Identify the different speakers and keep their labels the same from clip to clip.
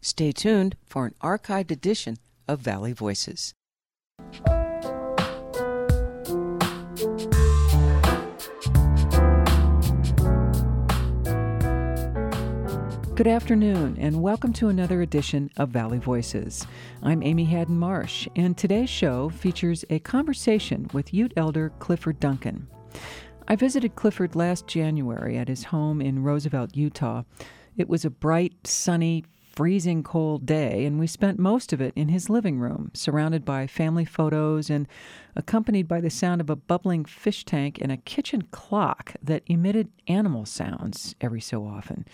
Speaker 1: Stay tuned for an archived edition of Valley Voices. Good afternoon, and welcome to another edition of Valley Voices. I'm Amy Haddon Marsh, and today's show features a conversation with Ute Elder Clifford Duncan. I visited Clifford last January at his home in Roosevelt, Utah. It was a bright, sunny, freezing cold day, and we spent most of it in his living room, surrounded by family photos and accompanied by the sound of a bubbling fish tank and a kitchen clock that emitted animal sounds every so often.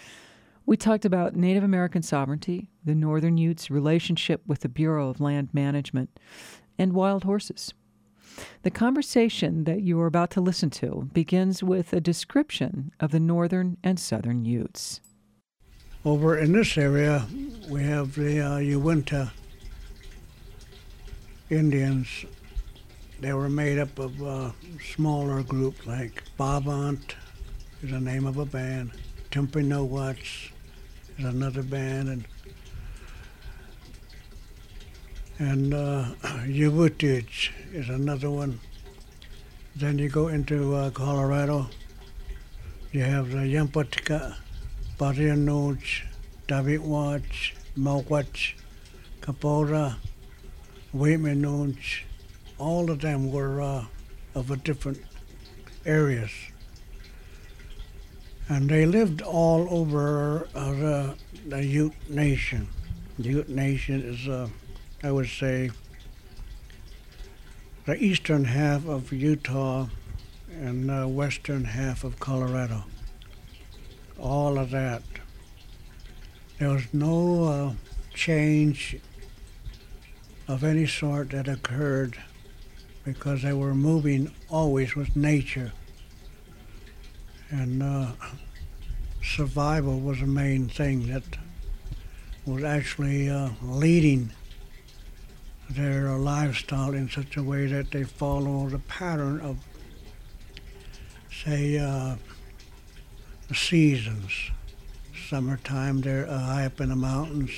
Speaker 1: We talked about Native American sovereignty, the Northern Utes' relationship with the Bureau of Land Management, and wild horses. The conversation that you are about to listen to begins with a description of the Northern and Southern Utes.
Speaker 2: Over in this area, we have the uh, Uinta Indians. They were made up of uh, smaller groups like Bavant is the name of a band, Timpanowats is another band, and and uh, is another one. Then you go into uh, Colorado. You have the Yampatka, Parianuch, Tabeguache, Mowatch, Kapora, Weminuche. All of them were uh, of a different areas and they lived all over uh, the, the Ute Nation. The Ute Nation is, uh, I would say, the eastern half of Utah and the western half of Colorado. All of that. There was no uh, change of any sort that occurred because they were moving always with nature and uh, survival was the main thing that was actually uh, leading their lifestyle in such a way that they follow the pattern of, say, uh, the seasons. Summertime, they're uh, high up in the mountains,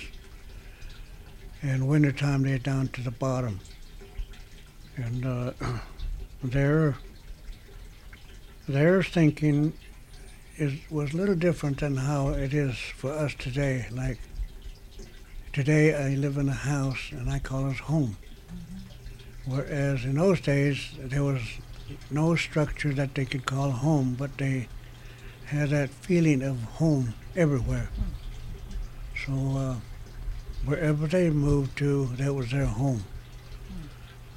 Speaker 2: and wintertime, they're down to the bottom. And uh, their, their thinking is was a little different than how it is for us today. Like today, I live in a house and I call it home. Whereas in those days, there was no structure that they could call home, but they had that feeling of home everywhere. So uh, wherever they moved to, that was their home.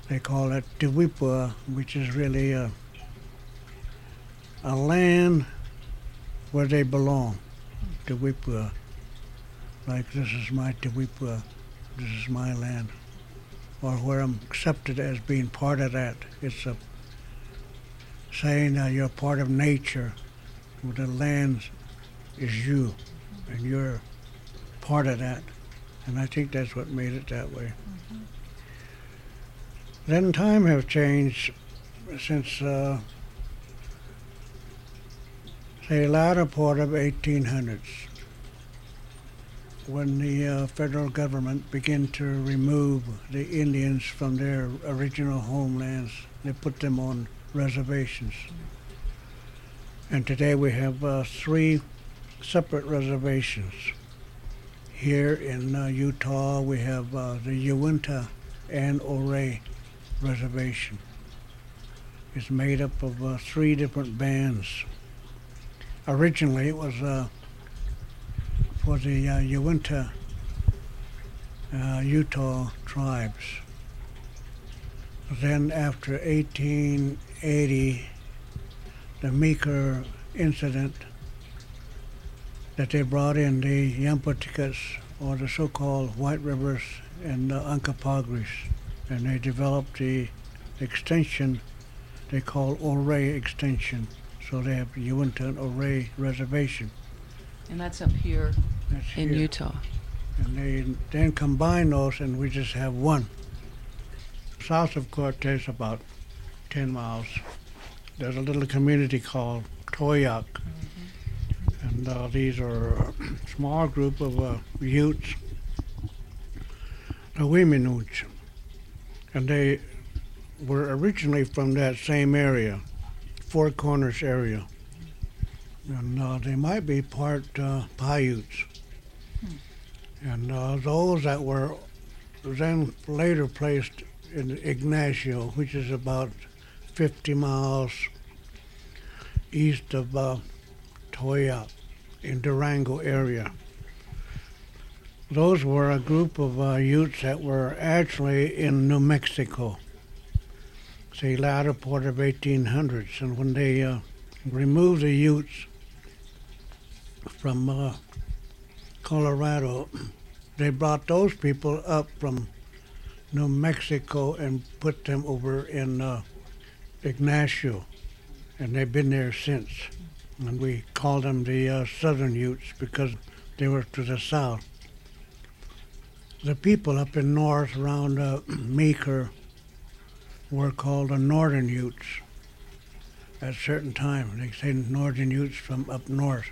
Speaker 2: They call it Tewipua, which is really a, a land where they belong, Tewipua. Like this is my Tewipua, this is my land. Or where I'm accepted as being part of that. It's a saying that you're part of nature, the land is you, and you're part of that. And I think that's what made it that way. Mm-hmm. Then time have changed since uh, the latter part of 1800s when the uh, federal government began to remove the Indians from their original homelands. They put them on reservations. And today we have uh, three separate reservations. Here in uh, Utah, we have uh, the Uinta and Ouray Reservation. It's made up of uh, three different bands originally it was uh, for the uh, Uinta uh, Utah tribes. Then after 1880, the Meeker incident that they brought in the Yampatikas or the so-called White Rivers and the Uncompahgres, and they developed the extension they call Ouray extension so they have Uinta and Ouray Reservation.
Speaker 1: And that's up here that's in here. Utah.
Speaker 2: And they then combine those, and we just have one. South of Cortez, about 10 miles, there's a little community called Towaoc. Mm-hmm. And uh, these are a small group of uh, Utes the Weminuche, and they were originally from that same area, Four Corners area, and uh, they might be part uh, Paiutes, and uh, those that were then later placed in Ignacio, which is about 50 miles east of uh, Towaoc in Durango area. Those were a group of uh, Utes that were actually in New Mexico, say latter part of 1800s, and when they uh, removed the Utes from uh, Colorado, they brought those people up from New Mexico and put them over in uh, Ignacio, and they've been there since. And we call them the uh, Southern Utes because they were to the south. The people up in north around uh, Meeker were called the Northern Utes at certain time. They say Northern Utes from up north.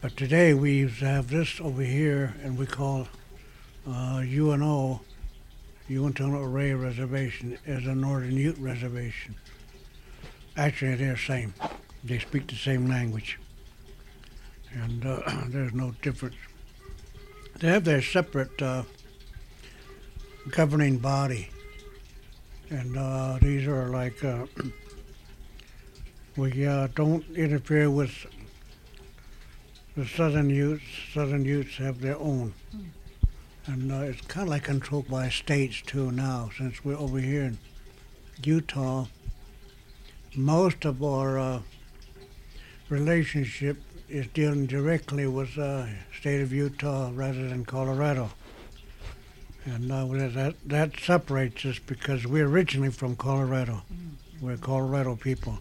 Speaker 2: But today we have this over here, and we call uh, UNO, Uinta Ouray Reservation, as a Northern Ute Reservation. Actually, they're the same. They speak the same language, and uh, there's no difference. They have their separate uh, governing body, and uh, these are like uh, we uh, don't interfere with the Southern Utes. Southern Utes have their own, and uh, it's kind of like controlled by states too now. Since we're over here in Utah, most of our uh, relationship is dealing directly with uh, state of Utah rather than Colorado. And uh, that that separates us because we're originally from Colorado. We're Colorado people,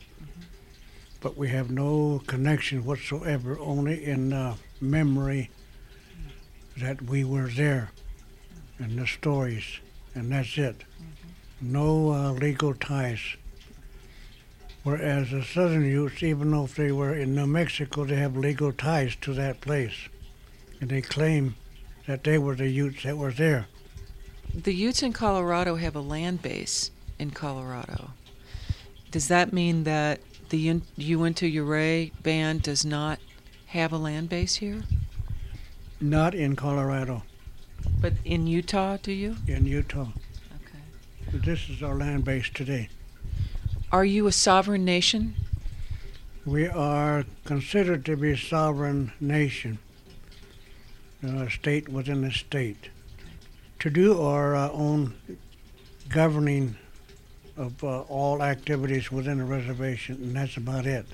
Speaker 2: but we have no connection whatsoever. Only in uh, memory that we were there, and the stories, and that's it. No uh, legal ties. Whereas the Southern Utes, even though if they were in New Mexico, they have legal ties to that place. And they claim that they were the Utes that were there.
Speaker 1: The Utes in Colorado have a land base in Colorado. Does that mean that the Uinta Ouray band does not have a land base here?
Speaker 2: Not in Colorado,
Speaker 1: But in Utah, do you?
Speaker 2: in Utah.
Speaker 1: Okay.
Speaker 2: This is our land base today.
Speaker 1: Are you a sovereign nation?
Speaker 2: We are considered to be a sovereign nation, a state within a state. To do our uh, own governing of uh, all activities within a reservation, and that's about it.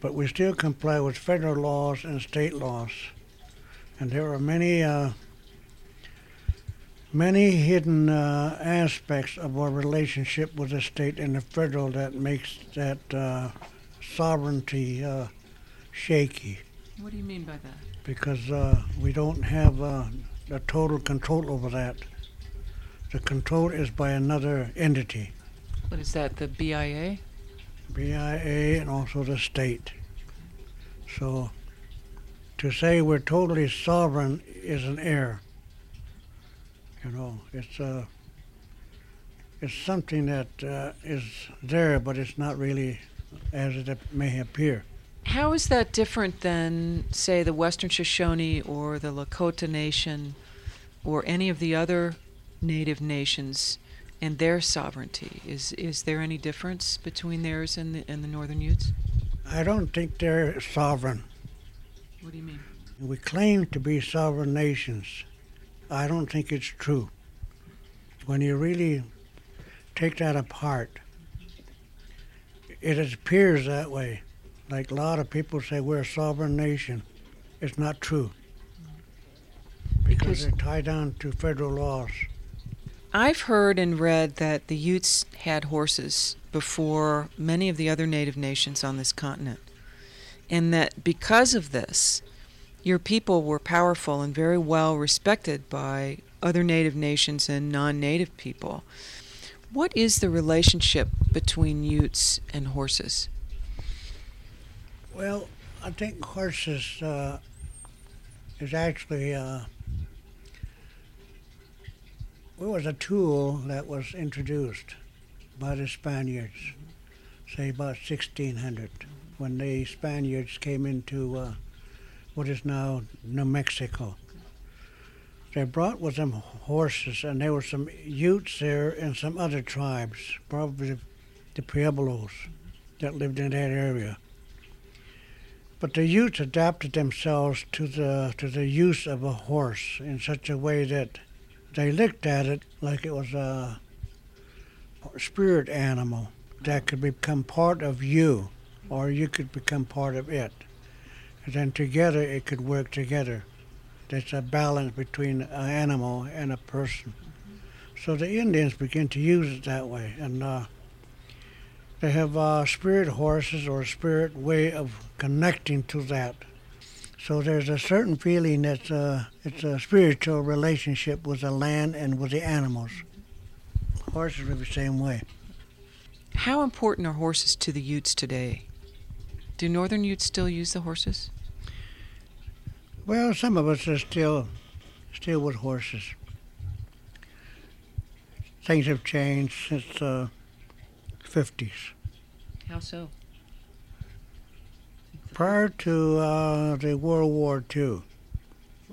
Speaker 2: But we still comply with federal laws and state laws, and there are many, uh, many hidden uh, aspects of our relationship with the state and the federal that makes that uh, sovereignty uh, shaky
Speaker 1: What do you mean by that?
Speaker 2: because uh, we don't have uh, the total control over that. The control is by another entity,
Speaker 1: What is that, the BIA?
Speaker 2: BIA and also the state. So to say we're totally sovereign is an error. You know, it's uh, it's something that uh, is there, but it's not really as it may appear.
Speaker 1: How is that different than, say, the Western Shoshone or the Lakota Nation or any of the other native nations and their sovereignty? Is is there any difference between theirs and the, and the Northern Utes?
Speaker 2: I don't think they're sovereign.
Speaker 1: What do you mean?
Speaker 2: We claim to be sovereign nations. I don't think it's true. When you really take that apart, it appears that way. Like a lot of people say we're a sovereign nation. It's not true. Because
Speaker 1: Because-
Speaker 2: they're tied down to federal laws.
Speaker 1: I've heard and read that the Utes had horses before many of the other native nations on this continent, and that because of this, your people were powerful and very well respected by other native nations and non native people. What is the relationship between Utes and horses?
Speaker 2: Well, I think horses uh, is actually uh, it was a tool that was introduced by the Spaniards, say about 1600, when the Spaniards came into uh, what is now New Mexico. They brought with them horses, and there were some Utes there and some other tribes, probably the Pueblos that lived in that area. But the Utes adapted themselves to the to the use of a horse in such a way that they looked at it like it was a spirit animal that could become part of you, or you could become part of it. And then together it could work together. There's a balance between an animal and a person. So the Indians begin to use it that way, and uh, they have uh, spirit horses or a spirit way of connecting to that. So there's a certain feeling that uh, it's a spiritual relationship with the land and with the animals. Horses are the same way.
Speaker 1: How important are horses to the Utes today? Do Northern Utes still use the horses?
Speaker 2: Well, some of us are still, still with horses. Things have changed since the 50s.
Speaker 1: How so?
Speaker 2: Prior to uh, the World War II,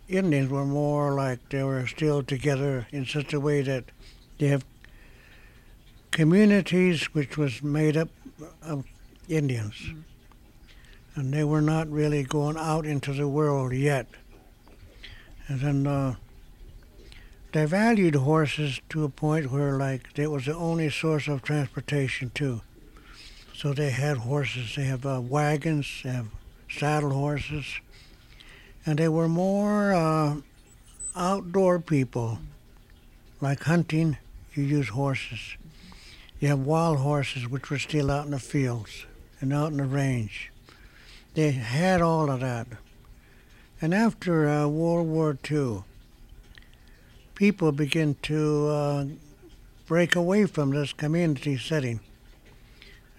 Speaker 2: Indians were more like they were still together in such a way that they have communities which was made up of Indians. Mm-hmm and they were not really going out into the world yet. And then uh, they valued horses to a point where, like, it was the only source of transportation too. So they had horses. They have uh, wagons. They have saddle horses, and they were more uh, outdoor people. Like hunting, you use horses. You have wild horses, which were still out in the fields and out in the range they had all of that. And after uh, World War II, people began to uh, break away from this community setting.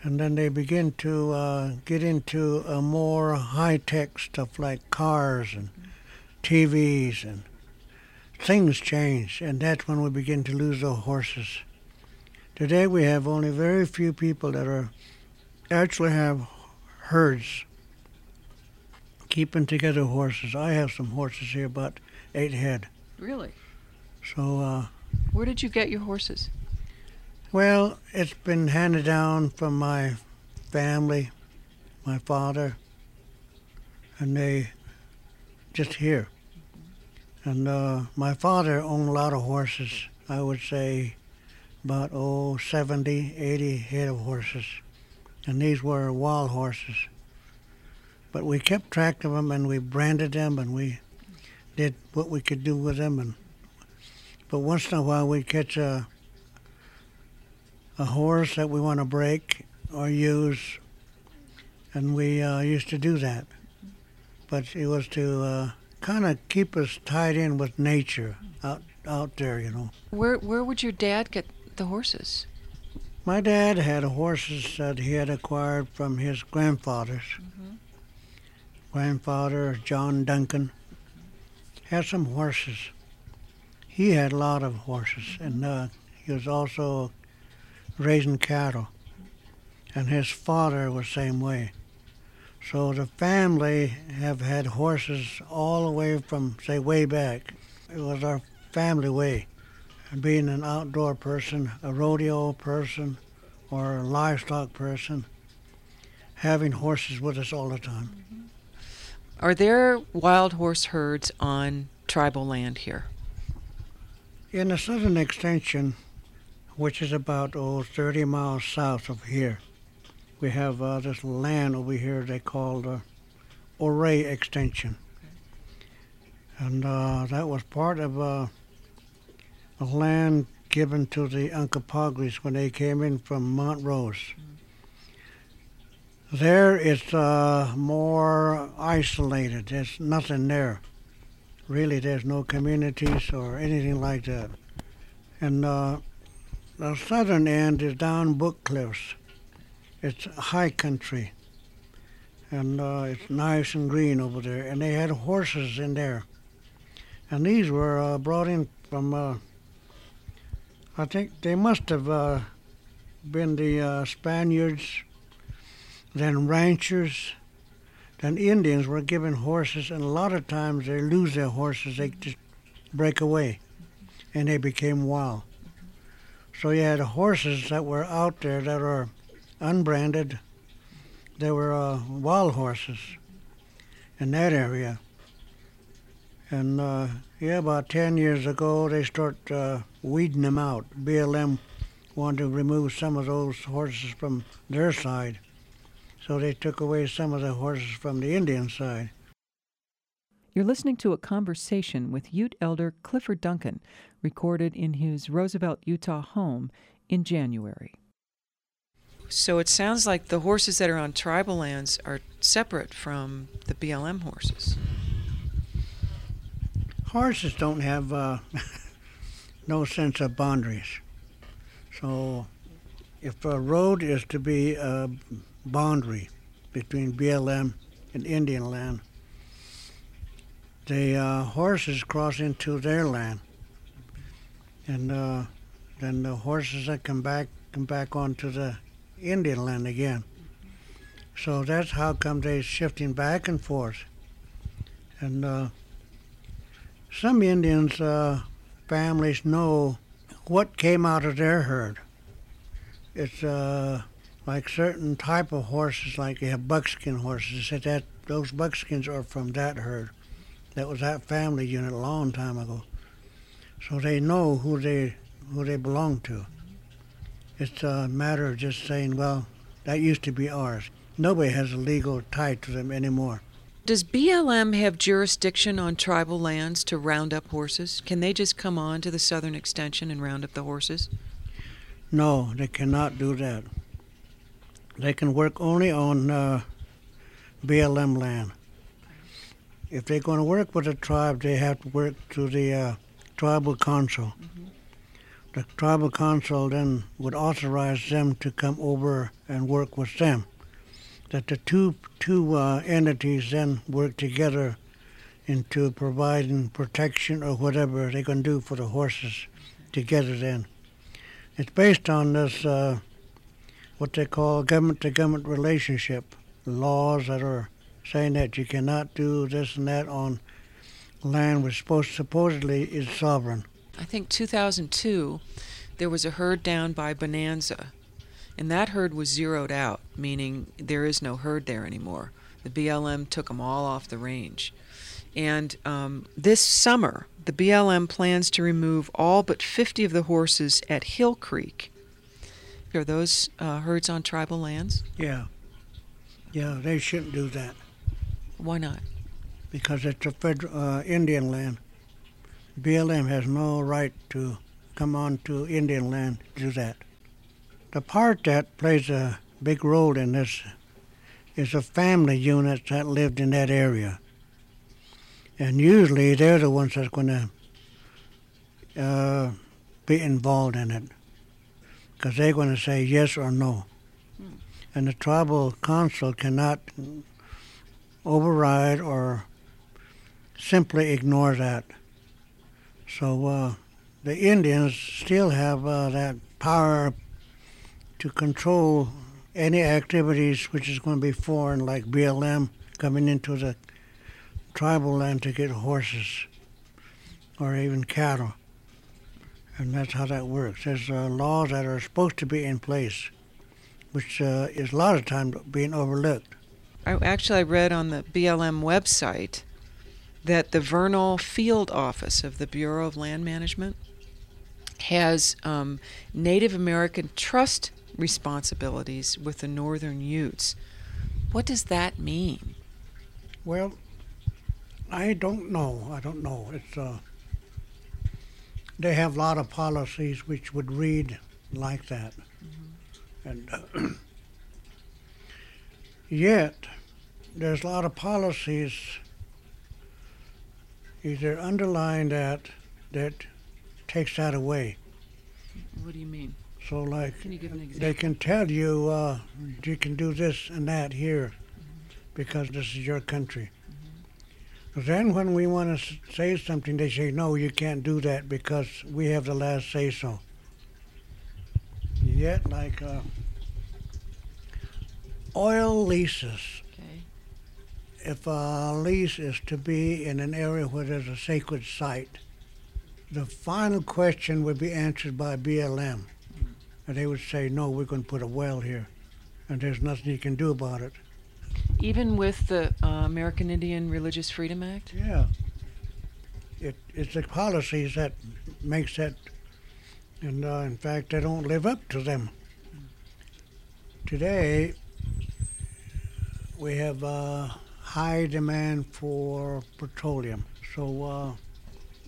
Speaker 2: And then they begin to uh, get into a more high tech stuff like cars and TVs and things change. And that's when we begin to lose the horses. Today we have only very few people that are actually have herds keeping together horses. I have some horses here, about eight head.
Speaker 1: Really?
Speaker 2: So. Uh,
Speaker 1: Where did you get your horses?
Speaker 2: Well, it's been handed down from my family, my father, and they just here. And uh, my father owned a lot of horses. I would say about oh 70, 80 head of horses, and these were wild horses. But we kept track of them and we branded them and we did what we could do with them. And but once in a while we'd catch a a horse that we want to break or use, and we uh, used to do that. But it was to uh, kind of keep us tied in with nature out out there, you know.
Speaker 1: Where where would your dad get the horses?
Speaker 2: My dad had horses that he had acquired from his grandfathers. Mm-hmm grandfather, John Duncan, had some horses. He had a lot of horses, and uh, he was also raising cattle. And his father was same way. So the family have had horses all the way from, say, way back. It was our family way. And being an outdoor person, a rodeo person, or a livestock person, having horses with us all the time.
Speaker 1: Are there wild horse herds on tribal land here?
Speaker 2: In the southern extension, which is about oh, 30 miles south of here, we have uh, this land over here they call the Ouray Extension. And uh, that was part of uh, a land given to the Uncompahgres when they came in from Montrose. Mm-hmm. There it's uh, more isolated. There's nothing there. Really, there's no communities or anything like that. And uh, the southern end is down Book Cliffs. It's high country. And uh, it's nice and green over there. And they had horses in there. And these were uh, brought in from uh, I think they must have uh, been the Spaniards, then ranchers, then Indians were given horses, and a lot of times they lose their horses, they just break away, and they became wild. So you had horses that were out there that are unbranded. They were uh, wild horses in that area. And uh, yeah, about 10 years ago, they start uh, weeding them out. BLM wanted to remove some of those horses from their side. So they took away some of the horses from the Indian side.
Speaker 1: You're listening to a conversation with Ute Elder Clifford Duncan, recorded in his Roosevelt, Utah home in January. So it sounds like the horses that are on tribal lands are separate from the BLM horses.
Speaker 2: Horses don't have uh, no sense of boundaries. So if a road is to be a boundary between BLM and Indian land, the uh, horses cross into their land, and uh, then the horses that come back come back onto the Indian land again. So that's how come they shifting back and forth. And uh, some Indians uh, families know what came out of their herd. It's uh, like certain type of horses, like you have buckskin horses. They said that those buckskins are from that herd. That was that family unit a long time ago. So they know who they who they belong to. It's a matter of just saying, well, that used to be ours. Nobody has a legal tie to them anymore.
Speaker 1: Does BLM have jurisdiction on tribal lands to round up horses? Can they just come on to the southern extension and round up the horses?
Speaker 2: No, they cannot do that. They can work only on uh, BLM land. If they're going to work with a tribe, they have to work through the uh, tribal council. Mm-hmm the tribal council then would authorize them to come over and work with them. That the two two uh, entities then work together into providing protection or whatever they can do for the horses together. Then it's based on this uh, what they call government to government relationship laws that are saying that you cannot do this and that on land which supposed supposedly is sovereign.
Speaker 1: I think 2002, there was a herd down by Bonanza, and that herd was zeroed out, meaning there is no herd there anymore. The BLM took them all off the range. And um, this summer, the BLM plans to remove all but 50 of the horses at Hill Creek. Are those uh, herds on tribal lands?
Speaker 2: Yeah. Yeah, they shouldn't do that.
Speaker 1: Why not?
Speaker 2: Because it's a federal uh, Indian land. BLM has no right to come on to Indian land to do that. The part that plays a big role in this is the family units that lived in that area. And usually they're the ones that's going to uh, be involved in it because they're going to say yes or no. Hmm. And the tribal council cannot override or simply ignore that. So uh, the Indians still have uh, that power to control any activities which is going to be foreign, like BLM coming into the tribal land to get horses or even cattle. And that's how that works. There's uh, laws that are supposed to be in place, which uh, is a lot of times being overlooked.
Speaker 1: I actually I read on the BLM website that the Vernal Field Office of the Bureau of Land Management has um, Native American trust responsibilities with the Northern Utes. What does that mean?
Speaker 2: Well, I don't know. I don't know. It's uh, they have a lot of policies which would read like that, mm-hmm. and uh, yet there's a lot of policies either underline that that takes that away.
Speaker 1: What do you mean?
Speaker 2: So, like,
Speaker 1: can can
Speaker 2: they can tell you uh, you can do this and that here mm-hmm. because this is your country. Then, when we want to say something, they say, no, you can't do that because we have the last say so. yet, like uh, oil leases.
Speaker 1: Okay.
Speaker 2: If a lease is to be in an area where there's a sacred site, the final question would be answered by BLM. And they would say, no, we're going to put a well here, and there's nothing you can do about it.
Speaker 1: Even with the uh, American Indian Religious Freedom Act?
Speaker 2: Yeah. It, it's the policies that makes that, and uh, in fact, they don't live up to them. Today, we have a high demand for petroleum. So uh,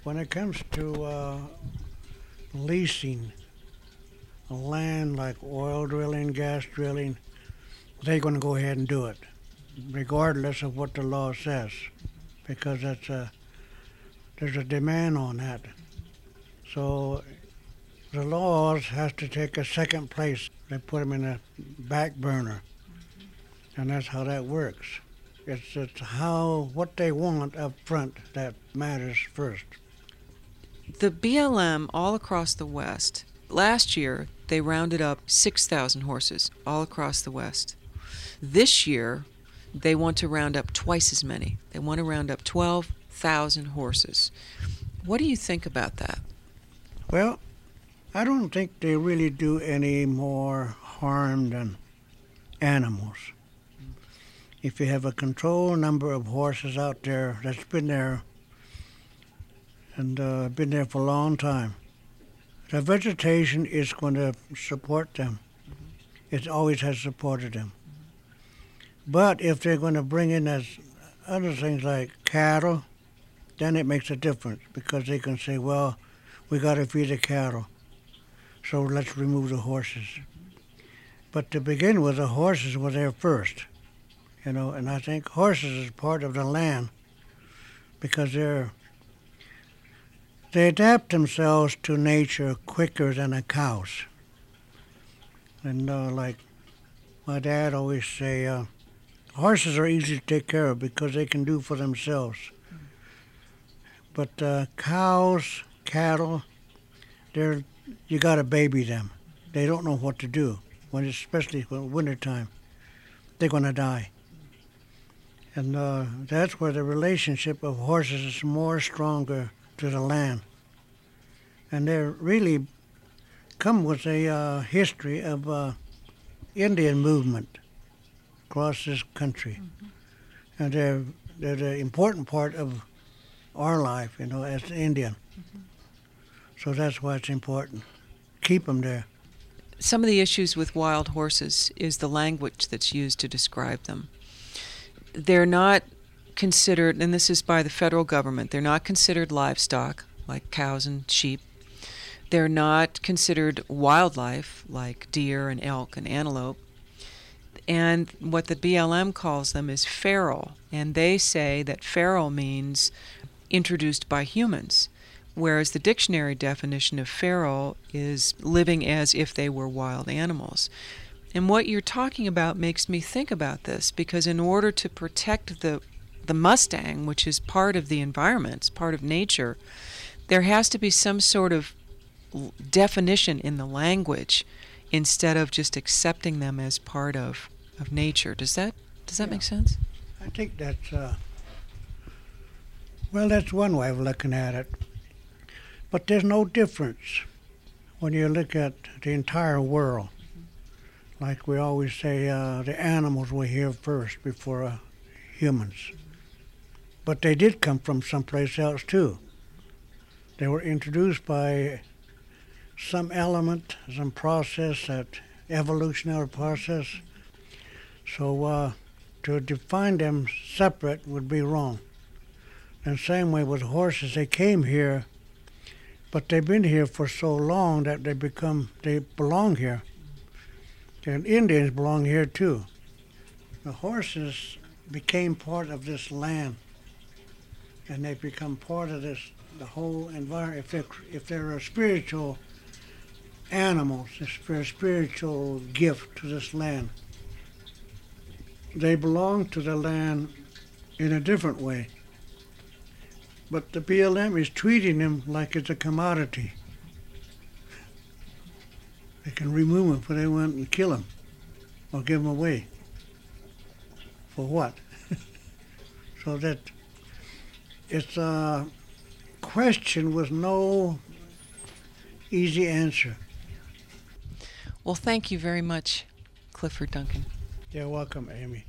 Speaker 2: when it comes to uh, leasing land like oil drilling, gas drilling, they're going to go ahead and do it, regardless of what the law says, because that's a there's a demand on that. So the laws has to take a second place. They put them in a back burner, and that's how that works. It's, it's how what they want up front that matters first.
Speaker 1: The BLM all across the West, last year they rounded up 6,000 horses all across the West. This year they want to round up twice as many. They want to round up 12,000 horses. What do you think about that?
Speaker 2: Well, I don't think they really do any more harm than animals. If you have a controlled number of horses out there that's been there and uh, been there for a long time, the vegetation is going to support them. It always has supported them. But if they're going to bring in as other things like cattle, then it makes a difference because they can say, well, we got to feed the cattle, so let's remove the horses. But to begin with, the horses were there first, you know, and I think horses is part of the land because they're they adapt themselves to nature quicker than the cows. And uh, like my dad always say, uh, horses are easy to take care of because they can do for themselves. But uh, cows, cattle, they're you got to baby them. They don't know what to do when, especially when wintertime. They're going to die. And uh, that's where the relationship of horses is more stronger to the land. And they really come with a uh, history of uh, Indian movement across this country. Mm-hmm. And they're, they're the important part of our life, you know, as an Indian. Mm-hmm. So that's why it's important. Keep them there.
Speaker 1: Some of the issues with wild horses is the language that's used to describe them. They're not considered, and this is by the federal government, they're not considered livestock like cows and sheep. They're not considered wildlife like deer and elk and antelope. And what the BLM calls them is feral. And they say that feral means introduced by humans, whereas the dictionary definition of feral is living as if they were wild animals. And what you're talking about makes me think about this because in order to protect the the Mustang, which is part of the environment, it's part of nature, there has to be some sort of definition in the language instead of just accepting them as part of, of nature. Does that does that
Speaker 2: yeah.
Speaker 1: make sense?
Speaker 2: I think that's uh, well, that's one way of looking at it. But there's no difference when you look at the entire world. Like we always say, uh, the animals were here first before uh, humans. But they did come from someplace else too. They were introduced by some element, some process, that evolutionary process. So uh, to define them separate would be wrong. And same way with horses, they came here, but they've been here for so long that they become they belong here. And Indians belong here too. The horses became part of this land, and they become part of this the whole environment. If they're, if they're a spiritual animals, they're a spiritual gift to this land, they belong to the land in a different way. But the BLM is treating them like it's a commodity. They can remove them, but they want and kill them or give them away. For what? so that it's a question with no easy answer.
Speaker 1: Well, thank you very much, Clifford Duncan.
Speaker 2: You're welcome, Amy.